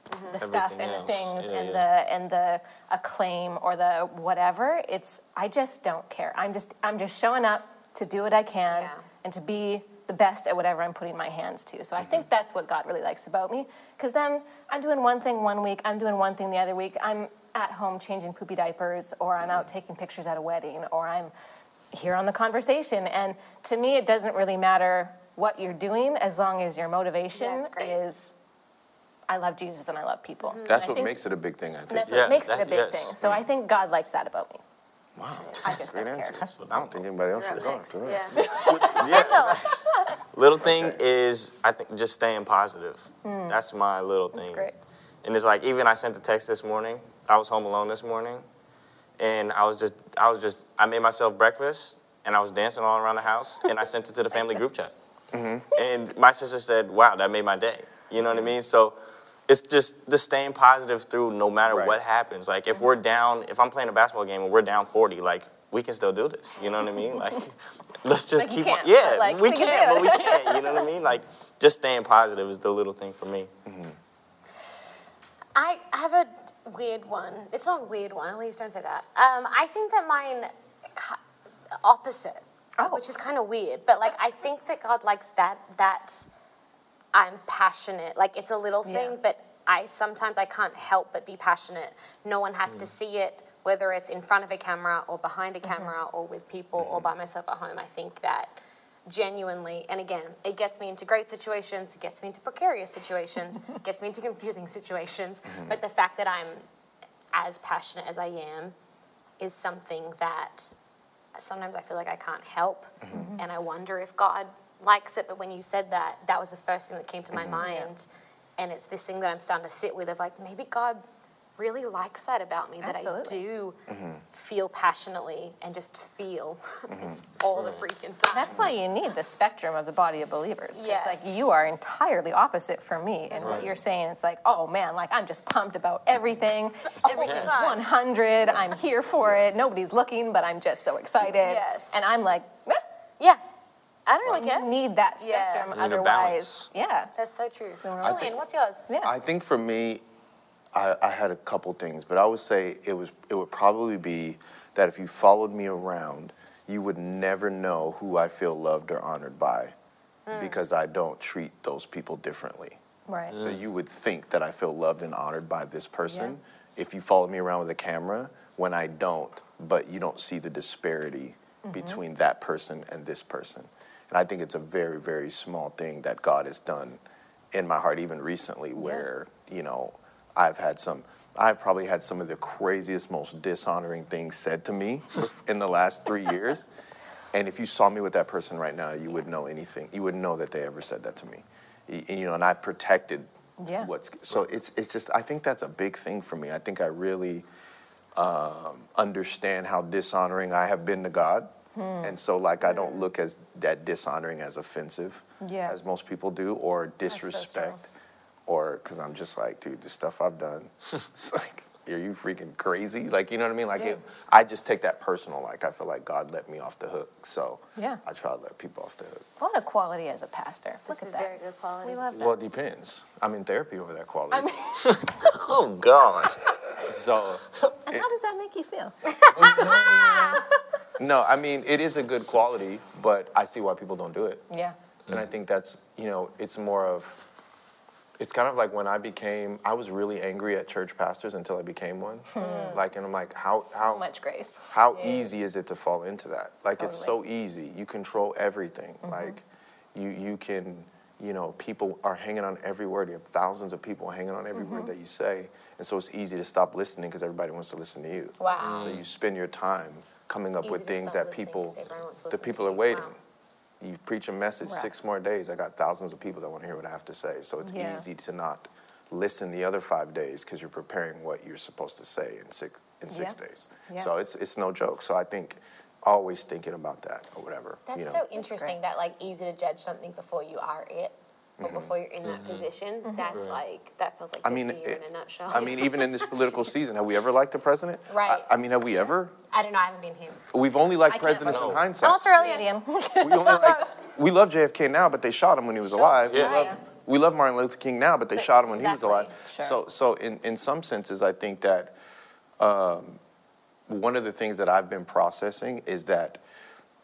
[SPEAKER 2] mm-hmm. the stuff
[SPEAKER 3] Everything
[SPEAKER 2] and the things
[SPEAKER 3] Yeah,
[SPEAKER 2] and
[SPEAKER 3] yeah.
[SPEAKER 2] the and the acclaim or the whatever. It's I just don't care. I'm just I'm just showing up to do what I can
[SPEAKER 4] Yeah.
[SPEAKER 2] and to be the best at whatever I'm putting my hands to. So I think mm-hmm. that's what God really likes about me. Because then I'm doing one thing one week, I'm doing one thing the other week. I'm at home changing poopy diapers, or I'm out taking pictures at a wedding, or I'm here on the conversation. And to me, it doesn't really matter what you're doing as long as your motivation
[SPEAKER 4] Yeah,
[SPEAKER 2] is I love Jesus and I love people. And
[SPEAKER 1] That's
[SPEAKER 2] I
[SPEAKER 1] what
[SPEAKER 2] think
[SPEAKER 1] makes it a big thing, I think.
[SPEAKER 2] That's
[SPEAKER 3] Yeah,
[SPEAKER 2] what makes it a big
[SPEAKER 3] yes.
[SPEAKER 2] thing. So I think God likes that about me.
[SPEAKER 1] Wow.
[SPEAKER 2] I just
[SPEAKER 1] Great
[SPEAKER 2] don't care.
[SPEAKER 1] answer. I don't think anybody else
[SPEAKER 4] You're
[SPEAKER 1] should
[SPEAKER 4] up
[SPEAKER 1] go.
[SPEAKER 4] next.
[SPEAKER 1] Go
[SPEAKER 4] Yeah.
[SPEAKER 3] Yeah. Little thing is, I think just staying positive. Mm. That's my little thing.
[SPEAKER 2] That's great.
[SPEAKER 3] And it's like even I sent a text this morning. I was home alone this morning, and I was just I was just I made myself breakfast and I was dancing all around the house and I sent it to the family group chat. Mm-hmm. And my sister said, "Wow, that made my day." You know what I mean? So. It's just the staying positive through no matter
[SPEAKER 1] Right.
[SPEAKER 3] what happens. Like if we're down, if I'm playing a basketball game and we're down 40, like we can still do this. You know what I mean? Like let's just
[SPEAKER 2] Like
[SPEAKER 3] keep on.
[SPEAKER 2] can't,
[SPEAKER 3] Yeah,
[SPEAKER 2] like,
[SPEAKER 3] we
[SPEAKER 2] we can
[SPEAKER 3] can't, but we can't. You know what I mean? Like just staying positive is the little thing for me. Mm-hmm.
[SPEAKER 4] I have a weird one. It's not a weird one. At least don't say that. Um, I think that mine opposite,
[SPEAKER 2] Oh.
[SPEAKER 4] which is kind of weird. But like, I think that God likes that that I'm passionate. Like it's a little thing,
[SPEAKER 2] Yeah.
[SPEAKER 4] but I sometimes I can't help but be passionate. No one has to mm. see it, whether it's in front of a camera or behind a mm-hmm. camera or with people mm-hmm. or by myself at home. I think that genuinely, and again, it gets me into great situations, it gets me into precarious situations, it gets me into confusing situations. Mm-hmm. But the fact that I'm as passionate as I am is something that sometimes I feel like I can't help. Mm-hmm. And I wonder if God likes it. But when you said that, that was the first thing that came to my mm-hmm. mind. And it's this thing that I'm starting to sit with of like, maybe God really likes that about me that
[SPEAKER 2] Absolutely.
[SPEAKER 4] I do
[SPEAKER 1] Mm-hmm.
[SPEAKER 4] feel passionately and just feel this all the freaking time.
[SPEAKER 2] That's why you need the spectrum of the body of believers.
[SPEAKER 4] Yes.
[SPEAKER 2] Like you are entirely opposite from me, and what you're saying, it's like, oh man, like I'm just pumped about everything. Everything's
[SPEAKER 4] time.
[SPEAKER 2] 100. I'm here for it. Nobody's looking, but I'm just so excited.
[SPEAKER 4] Yes.
[SPEAKER 2] And I'm like, eh,
[SPEAKER 4] yeah, I don't really
[SPEAKER 2] you
[SPEAKER 4] care.
[SPEAKER 2] need that spectrum.
[SPEAKER 3] You need a
[SPEAKER 2] Otherwise, yeah,
[SPEAKER 4] That's so true.
[SPEAKER 2] I
[SPEAKER 4] Julian,
[SPEAKER 1] think-
[SPEAKER 4] what's yours?
[SPEAKER 2] yeah.
[SPEAKER 1] I think for me, I, I had a couple things, but I would say it was it would probably be that if you followed me around, you would never know who I feel loved or honored by, because I don't treat those people differently.
[SPEAKER 2] right.
[SPEAKER 1] So you would think that I feel loved and honored by this person if you follow me around with a camera when I don't, but you don't see the disparity
[SPEAKER 2] Mm-hmm.
[SPEAKER 1] between that person and this person. And I think it's a very, very small thing that God has done in my heart, even recently, where, you know, I've had some, I've probably had some of the craziest, most dishonoring things said to me in the last three years. And if you saw me with that person right now, you wouldn't know anything. You wouldn't know that they ever said that to me. You know, and I've protected
[SPEAKER 2] Yeah.
[SPEAKER 1] what's so it's it's just I think that's a big thing for me. I think I really um, understand how dishonoring I have been to God, Hmm. and so like I don't look as that dishonoring as offensive
[SPEAKER 2] Yeah.
[SPEAKER 1] as most people do, or disrespect, or because I'm just like, dude, the stuff I've done, it's like. Are you freaking crazy? Like, you know what I mean? Like,
[SPEAKER 2] Yeah.
[SPEAKER 1] it, I just take that personal. Like, I feel like God let me off the hook. So,
[SPEAKER 2] Yeah.
[SPEAKER 1] I try to let people off the hook.
[SPEAKER 2] What a quality as a pastor.
[SPEAKER 4] That's
[SPEAKER 2] Look
[SPEAKER 4] a
[SPEAKER 2] at that.
[SPEAKER 4] very good quality.
[SPEAKER 2] We love that.
[SPEAKER 1] Well, it depends. I'm in therapy over that quality.
[SPEAKER 2] I mean,
[SPEAKER 3] Oh God.
[SPEAKER 1] so,
[SPEAKER 2] and how does that make you feel?
[SPEAKER 1] No, I mean it is a good quality, but I see why people don't do it.
[SPEAKER 2] Yeah.
[SPEAKER 1] And I think that's, you know, it's more of it's kind of like when I became I was really angry at church pastors until I became one. Hmm. Like and I'm like how
[SPEAKER 2] So
[SPEAKER 1] how
[SPEAKER 2] much grace.
[SPEAKER 1] how easy is it to fall into that? Like it's so easy. You control everything. Mm-hmm. Like you you can, you know, people are hanging on every word. You have thousands of people hanging on every word mm-hmm. that you say. And so it's easy to stop listening because everybody wants to listen to you.
[SPEAKER 2] Wow.
[SPEAKER 1] So you spend your time coming up with things that people
[SPEAKER 4] 'cause everyone wants to
[SPEAKER 1] the people are waiting.
[SPEAKER 4] Wow.
[SPEAKER 1] You preach a message
[SPEAKER 2] Right.
[SPEAKER 1] six more days. I got thousands of people that want to hear what I have to say. So it's
[SPEAKER 2] Yeah.
[SPEAKER 1] easy to not listen the other five days because you're preparing what you're supposed to say in six in six
[SPEAKER 2] Yeah.
[SPEAKER 1] days.
[SPEAKER 2] Yeah.
[SPEAKER 1] So it's it's no joke. So I think always thinking about that or whatever.
[SPEAKER 4] That's
[SPEAKER 1] you know.
[SPEAKER 4] so interesting
[SPEAKER 2] great.
[SPEAKER 4] that like easy to judge something before you are it or before you're in that position. That's like that feels like
[SPEAKER 1] I mean, it-
[SPEAKER 4] in a nutshell.
[SPEAKER 1] I mean, even in this political season, have we ever liked the president?
[SPEAKER 4] Right.
[SPEAKER 1] I, I mean, have we ever?
[SPEAKER 4] I don't know. I haven't been here.
[SPEAKER 1] We've only liked
[SPEAKER 2] I can't
[SPEAKER 1] presidents in hindsight.
[SPEAKER 4] I'm Australian.
[SPEAKER 2] Medium.
[SPEAKER 1] we only like we love JFK now, but they shot him when he was alive.
[SPEAKER 3] Yeah.
[SPEAKER 1] We, love, we love Martin Luther King now, but they shot him when he was alive.
[SPEAKER 2] Sure.
[SPEAKER 1] So, so in, in some senses, I think that um, one of the things that I've been processing is that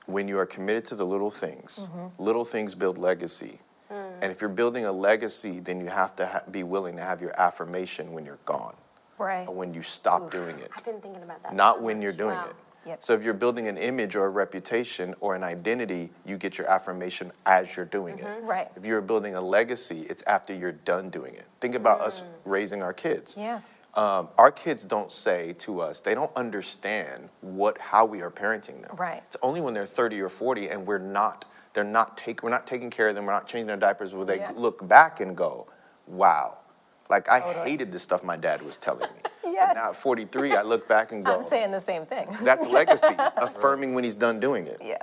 [SPEAKER 1] when you are committed to the little things,
[SPEAKER 2] Mm-hmm.
[SPEAKER 1] little things build legacy.
[SPEAKER 2] Mm.
[SPEAKER 1] And if you're building a legacy, then you have to ha- be willing to have your affirmation when you're gone
[SPEAKER 2] Right.
[SPEAKER 1] or when you stop doing it
[SPEAKER 4] I've been thinking about that.
[SPEAKER 1] not
[SPEAKER 4] so
[SPEAKER 1] when
[SPEAKER 4] much.
[SPEAKER 1] you're doing
[SPEAKER 4] Wow.
[SPEAKER 1] it.
[SPEAKER 2] Yep.
[SPEAKER 1] So if you're building an image or a reputation or an identity, you get your affirmation as you're doing it.
[SPEAKER 2] Right.
[SPEAKER 1] If you're building a legacy, it's after you're done doing it. Think about us raising our kids.
[SPEAKER 2] Yeah.
[SPEAKER 1] Um, our kids don't say to us, they don't understand what how we are parenting them.
[SPEAKER 2] Right.
[SPEAKER 1] It's only when they're 30 or 40 and we're not they're not take we're not taking care of them, we're not changing their diapers where they
[SPEAKER 2] Yeah.
[SPEAKER 1] look back and go, "Wow." Like I hated the stuff my dad was telling me.
[SPEAKER 2] Yes.
[SPEAKER 1] Now at 43, I look back and go,
[SPEAKER 2] I'm saying the same thing.
[SPEAKER 1] that's legacy, affirming when he's done doing it.
[SPEAKER 2] Yeah.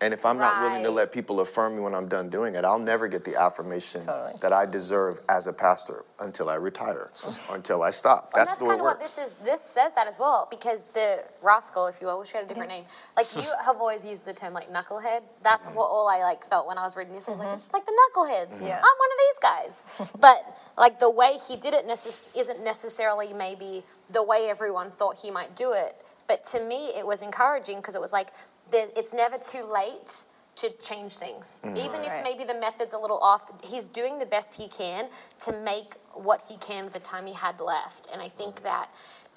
[SPEAKER 1] And if I'm not willing to let people affirm me when I'm done doing it, I'll never get the affirmation
[SPEAKER 2] Totally.
[SPEAKER 1] that I deserve as a pastor until I retire or until I stop.
[SPEAKER 4] And
[SPEAKER 1] That's,
[SPEAKER 4] that's
[SPEAKER 1] the way
[SPEAKER 4] kind
[SPEAKER 1] it
[SPEAKER 4] of what
[SPEAKER 1] works.
[SPEAKER 4] this is. This says that as well because the rascal, if you will, wish we had a different name. Like you have always used the term like knucklehead. That's
[SPEAKER 1] Mm-hmm.
[SPEAKER 4] what all I like felt when I was reading this. I was like, this is like the knuckleheads.
[SPEAKER 2] Yeah.
[SPEAKER 4] I'm one of these guys. but like the way he did it necess- isn't necessarily maybe the way everyone thought he might do it. But to me, it was encouraging because it was like there, it's never too late to change things.
[SPEAKER 1] Mm-hmm.
[SPEAKER 4] Even if maybe the method's a little off, he's doing the best he can to make what he can with the time he had left. And I think that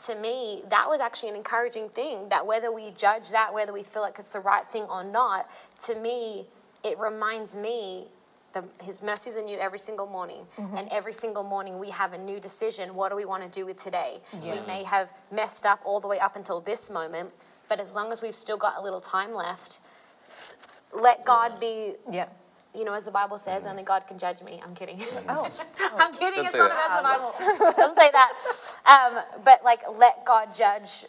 [SPEAKER 4] to me, that was actually an encouraging thing that whether we judge that, whether we feel like it's the right thing or not, to me, it reminds me the, his mercies are new every single morning. And every single morning we have a new decision. What do we want to do with today? We may have messed up all the way up until this moment, but as long as we've still got a little time left, let God be
[SPEAKER 2] Yeah.
[SPEAKER 4] you know, as the Bible says, only God can judge me. I'm kidding. Mm-hmm.
[SPEAKER 2] Oh,
[SPEAKER 4] I'm kidding.
[SPEAKER 1] Don't
[SPEAKER 4] It's not
[SPEAKER 1] that.
[SPEAKER 4] as the Bible says. Don't say that. Um, but like, let God judge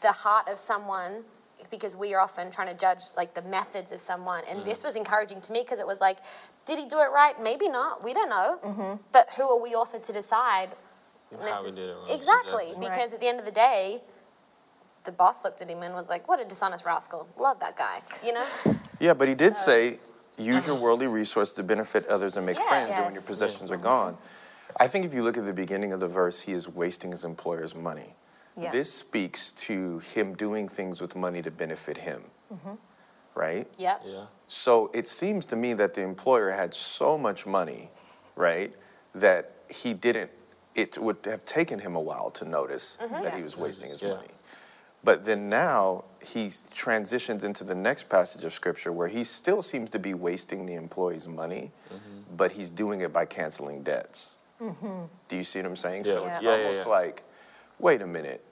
[SPEAKER 4] the heart of someone because we are often trying to judge like the methods of someone. And this mm. was encouraging to me because it was like, did he do it right? Maybe not. We don't know. Mm-hmm. But who are we also to decide?
[SPEAKER 3] How we did it wrong.
[SPEAKER 4] Exactly.
[SPEAKER 3] Exactly.
[SPEAKER 4] Because at the end of the day, the boss looked at him and was like, what a dishonest rascal. Love that guy. You know?
[SPEAKER 1] Yeah, but he did say, use your worldly resource to benefit others and make
[SPEAKER 4] Yeah.
[SPEAKER 1] friends, and when your
[SPEAKER 2] Yes.
[SPEAKER 1] possessions are gone. I think if you look at the beginning of the verse, he is wasting his employer's money.
[SPEAKER 2] Yeah.
[SPEAKER 1] This speaks to him doing things with money to benefit him, Mhm. right?
[SPEAKER 4] Yep.
[SPEAKER 3] Yeah.
[SPEAKER 1] So it seems to me that the employer had so much money, right, that he didn't, it would have taken him a while to notice that he was wasting his
[SPEAKER 3] Yeah.
[SPEAKER 1] money. But then now he transitions into the next passage of scripture where he still seems to be wasting the employee's money, mm-hmm. but he's doing it by canceling debts. Mm-hmm. Do you see what I'm saying? So
[SPEAKER 3] Yeah.
[SPEAKER 1] it's
[SPEAKER 3] Yeah, yeah,
[SPEAKER 1] almost
[SPEAKER 3] yeah.
[SPEAKER 1] like, wait a minute,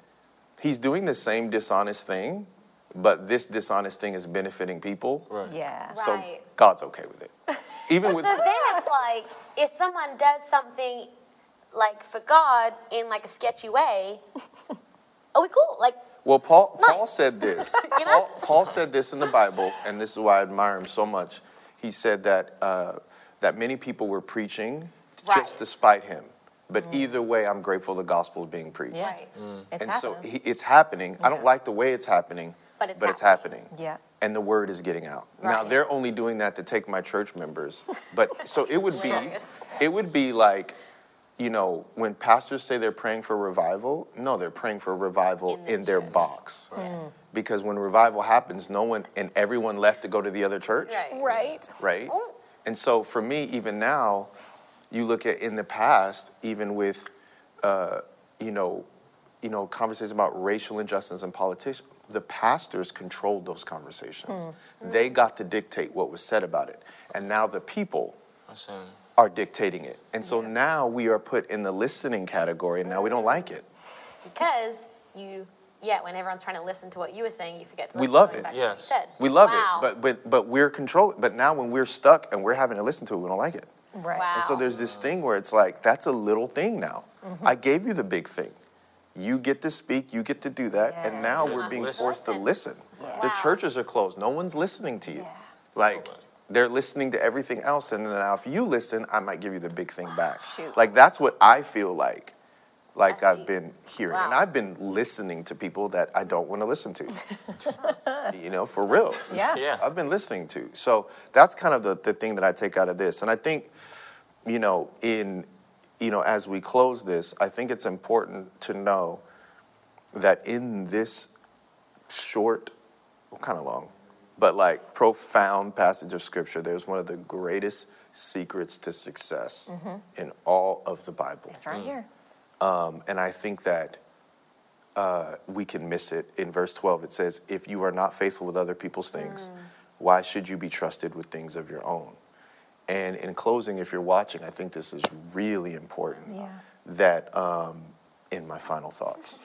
[SPEAKER 1] he's doing the same dishonest thing, but this dishonest thing is benefiting people.
[SPEAKER 3] Right.
[SPEAKER 2] yeah.
[SPEAKER 1] So
[SPEAKER 4] Right.
[SPEAKER 1] God's okay with it. Even with
[SPEAKER 4] So then it's like if someone does something like for God in like a sketchy way, are we cool? Like
[SPEAKER 1] well, Paul
[SPEAKER 4] Nice.
[SPEAKER 1] Paul said this.
[SPEAKER 4] You know?
[SPEAKER 1] Paul, Paul said this in the Bible, and this is why I admire him so much. He said that uh, that many people were preaching
[SPEAKER 4] Right.
[SPEAKER 1] just despite him, but either way, I'm grateful the gospel is being preached.
[SPEAKER 2] Yeah.
[SPEAKER 4] right.
[SPEAKER 2] It's
[SPEAKER 1] and
[SPEAKER 2] happening.
[SPEAKER 1] so he, it's happening. I don't like the way it's happening,
[SPEAKER 4] But it's
[SPEAKER 1] it's
[SPEAKER 4] happening.
[SPEAKER 1] happening.
[SPEAKER 2] yeah.
[SPEAKER 1] and the word is getting out. Now they're only doing that to take my church members, but so it would be it would be like you know when pastors say they're praying for revival, no, they're praying for revival
[SPEAKER 4] In the
[SPEAKER 1] in, their
[SPEAKER 4] church.
[SPEAKER 1] box.
[SPEAKER 4] Yes.
[SPEAKER 1] Because when revival happens, no one and everyone left to go to the other church,
[SPEAKER 4] Right.
[SPEAKER 2] Right.
[SPEAKER 1] right?
[SPEAKER 4] Ooh.
[SPEAKER 1] And so for me, even now, you look at in the past, even with, uh, you know, you know, conversations about racial injustice and politics, the pastors controlled those conversations. They got to dictate what was said about it, and now the people
[SPEAKER 3] I'm saying.
[SPEAKER 1] Are dictating it. And so now we are put in the listening category, and now we don't like it.
[SPEAKER 4] Because you yeah, when everyone's trying to listen to what you were saying, you forget to
[SPEAKER 1] We love
[SPEAKER 4] to
[SPEAKER 1] it.
[SPEAKER 4] back to what you
[SPEAKER 3] Yes.
[SPEAKER 4] said.
[SPEAKER 1] We love
[SPEAKER 4] Wow.
[SPEAKER 1] it, but but but we're controlled. But now when we're stuck and we're having to listen to it, we don't like it.
[SPEAKER 2] Right.
[SPEAKER 4] Wow.
[SPEAKER 1] And so there's this thing where it's like, that's a little thing now. Mm-hmm. I gave you the big thing. You get to speak, you get to do that,
[SPEAKER 2] Yeah.
[SPEAKER 1] and now
[SPEAKER 3] You
[SPEAKER 1] we're being
[SPEAKER 3] listen.
[SPEAKER 1] forced to listen.
[SPEAKER 2] Yeah.
[SPEAKER 1] The churches are closed. No one's listening to you.
[SPEAKER 2] Yeah.
[SPEAKER 1] Like
[SPEAKER 3] Nobody.
[SPEAKER 1] They're listening to everything else, and now if you listen, I might give you the big thing back.
[SPEAKER 2] Shoot.
[SPEAKER 1] Like that's what I feel like. Like I've been hearing, and I've been listening to people that I don't want to listen to. you know, for real.
[SPEAKER 2] Yeah.
[SPEAKER 3] Yeah.
[SPEAKER 1] I've been listening to. So that's kind of the, the thing that I take out of this. And I think, you know, in you know, as we close this, I think it's important to know that in this short, well, kind of long, but like profound passage of scripture, there's one of the greatest secrets to success in all of the Bible.
[SPEAKER 2] It's right here.
[SPEAKER 1] Um, and I think that uh, we can miss it. In verse 12, it says, If you are not faithful with other people's things, why should you be trusted with things of your own? And in closing, if you're watching, I think this is really important
[SPEAKER 2] Yes.
[SPEAKER 1] that, um, in my final thoughts,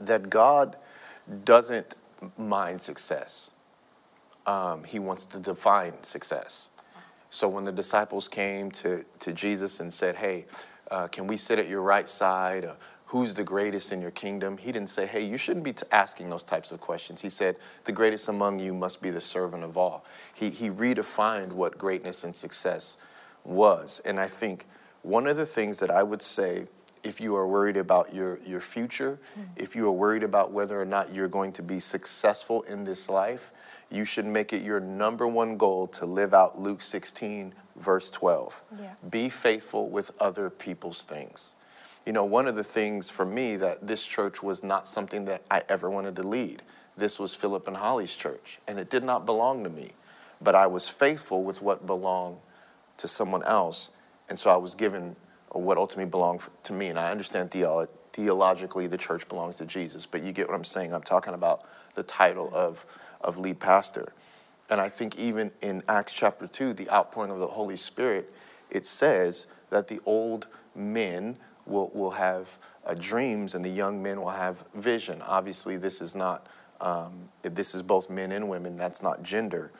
[SPEAKER 1] that God doesn't mind success. Um, he wants to define success. So when the disciples came to, to Jesus and said, Hey, uh, can we sit at your right side? Uh, who's the greatest in your kingdom? He didn't say, Hey, you shouldn't be t- asking those types of questions. He said, The greatest among you must be the servant of all. He, he redefined what greatness and success was. And I think one of the things that I would say, if you are worried about your, your future, if you are worried about whether or not you're going to be successful in this life, you should make it your number one goal to live out Luke 16, verse 12.
[SPEAKER 2] Yeah.
[SPEAKER 1] Be faithful with other people's things. You know, one of the things for me that this church was not something that I ever wanted to lead. This was Philip and Holly's church, and it did not belong to me. But I was faithful with what belonged to someone else, and so I was given what ultimately belonged to me. And I understand theolo- theologically the church belongs to Jesus, but you get what I'm saying. I'm talking about the title of, of lead pastor. And I think even in Acts chapter 2, the outpouring of the Holy Spirit, it says that the old men will, will have uh, dreams and the young men will have vision. Obviously, this is not, um, this is both men and women, that's not gender.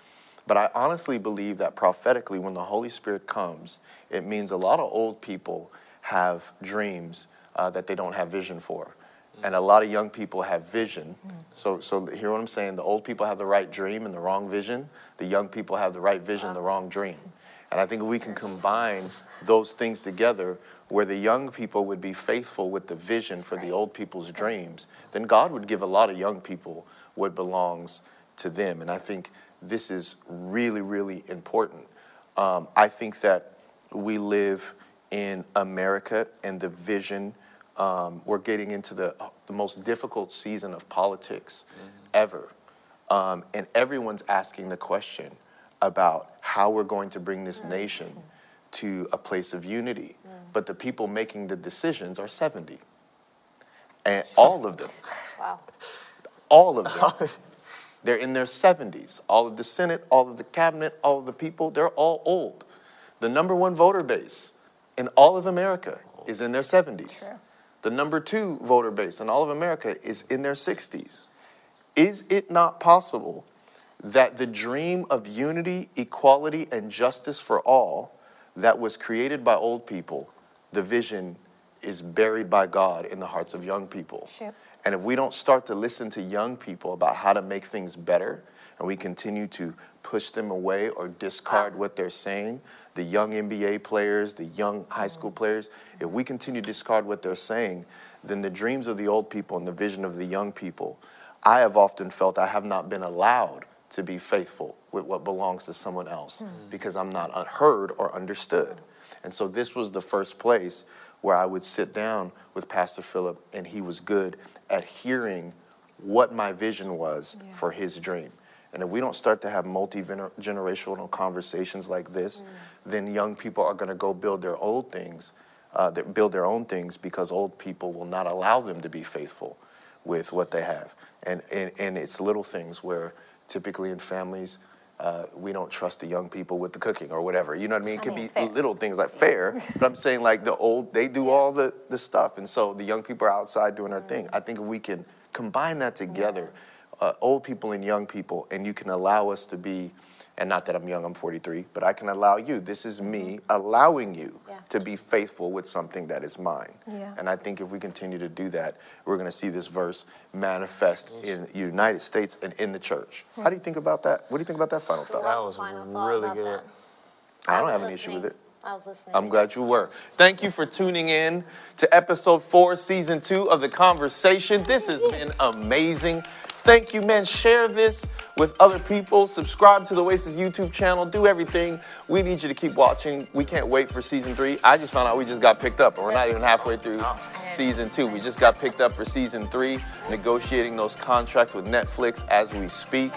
[SPEAKER 1] But I honestly believe that prophetically, when the Holy Spirit comes, it means a lot of old people have dreams uh, that they don't have vision for. And a lot of young people have vision. So, so hear what I'm saying? The old people have the right dream and the wrong vision. The young people have the right vision, the wrong dream. And I think if we can combine those things together, where the young people would be faithful with the vision for the old people's dreams, then God would give a lot of young people what belongs to them. And I think this is really, really important. Um, I think that we live in America and the vision. Um, we're getting into the, the most difficult season of politics ever. Um, and everyone's asking the question about how we're going to bring this nation to a place of unity. But the people making the decisions are 70. And all of them,
[SPEAKER 4] Wow.
[SPEAKER 1] all of them, they're in their 70s. All of the Senate, all of the cabinet, all of the people, they're all old. The number one voter base in all of America is in their 70s.
[SPEAKER 2] True.
[SPEAKER 1] The number two voter base in all of America is in their 60s. Is it not possible that the dream of unity, equality, and justice for all that was created by old people, the vision is buried by God in the hearts of young people?
[SPEAKER 2] Shoot.
[SPEAKER 1] And if we don't start to listen to young people about how to make things better, and we continue to push them away or discard what they're saying, the young NBA players, the young high school mm-hmm. players, if we continue to discard what they're saying, then the dreams of the old people and the vision of the young people, I have often felt I have not been allowed to be faithful with what belongs to someone else hmm. because I'm not heard or understood. And so this was the first place where I would sit down with Pastor Philip, and he was good at hearing what my vision was
[SPEAKER 2] Yeah.
[SPEAKER 1] for his dream. And if we don't start to have multi generational conversations like this, then young people are going to go build their old things, uh, build their own things because old people will not allow them to be faithful with what they have. And, and, and it's little things where typically in families, uh, we don't trust the young people with the cooking or whatever. You know what I mean? It
[SPEAKER 2] I mean,
[SPEAKER 1] be
[SPEAKER 2] fair.
[SPEAKER 1] little things like fair, but I'm saying like the old, they do all the, the stuff. And so the young people are outside doing their thing. I think if we can combine that together, uh, old people and young people, and you can allow us to be, and not that I'm young, I'm 43, but I can allow you. This is me allowing you
[SPEAKER 4] Yeah.
[SPEAKER 1] to be faithful with something that is mine.
[SPEAKER 2] Yeah.
[SPEAKER 1] And I think if we continue to do that, we're going to see this verse manifest in the United States and in the church. How do you think about that? What do you think about that final thought?
[SPEAKER 3] That was
[SPEAKER 4] Final
[SPEAKER 3] really good.
[SPEAKER 4] that.
[SPEAKER 1] I don't have an issue with it.
[SPEAKER 4] I was listening.
[SPEAKER 1] I'm glad you were. Thank you for tuning in to episode four, season two of The Conversation. This has been amazing. Thank you, man. Share this with other people. Subscribe to the Oasis YouTube channel. Do everything. We need you to keep watching. We can't wait for season three. I just found out we just got picked up, and we're not even halfway through season two. We just got picked up for season three, negotiating those contracts with Netflix as we speak.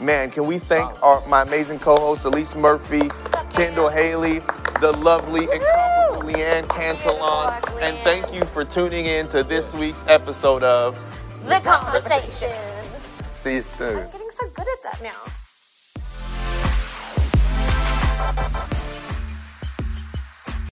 [SPEAKER 1] Man, can we thank our, my amazing co-hosts, Elise Murphy, Kendall Haley, the lovely, incomparable Leanne Cantillon, and thank you for tuning in to this week's episode of
[SPEAKER 4] The conversation.
[SPEAKER 1] See You Soon.
[SPEAKER 4] I'm getting so good at that now.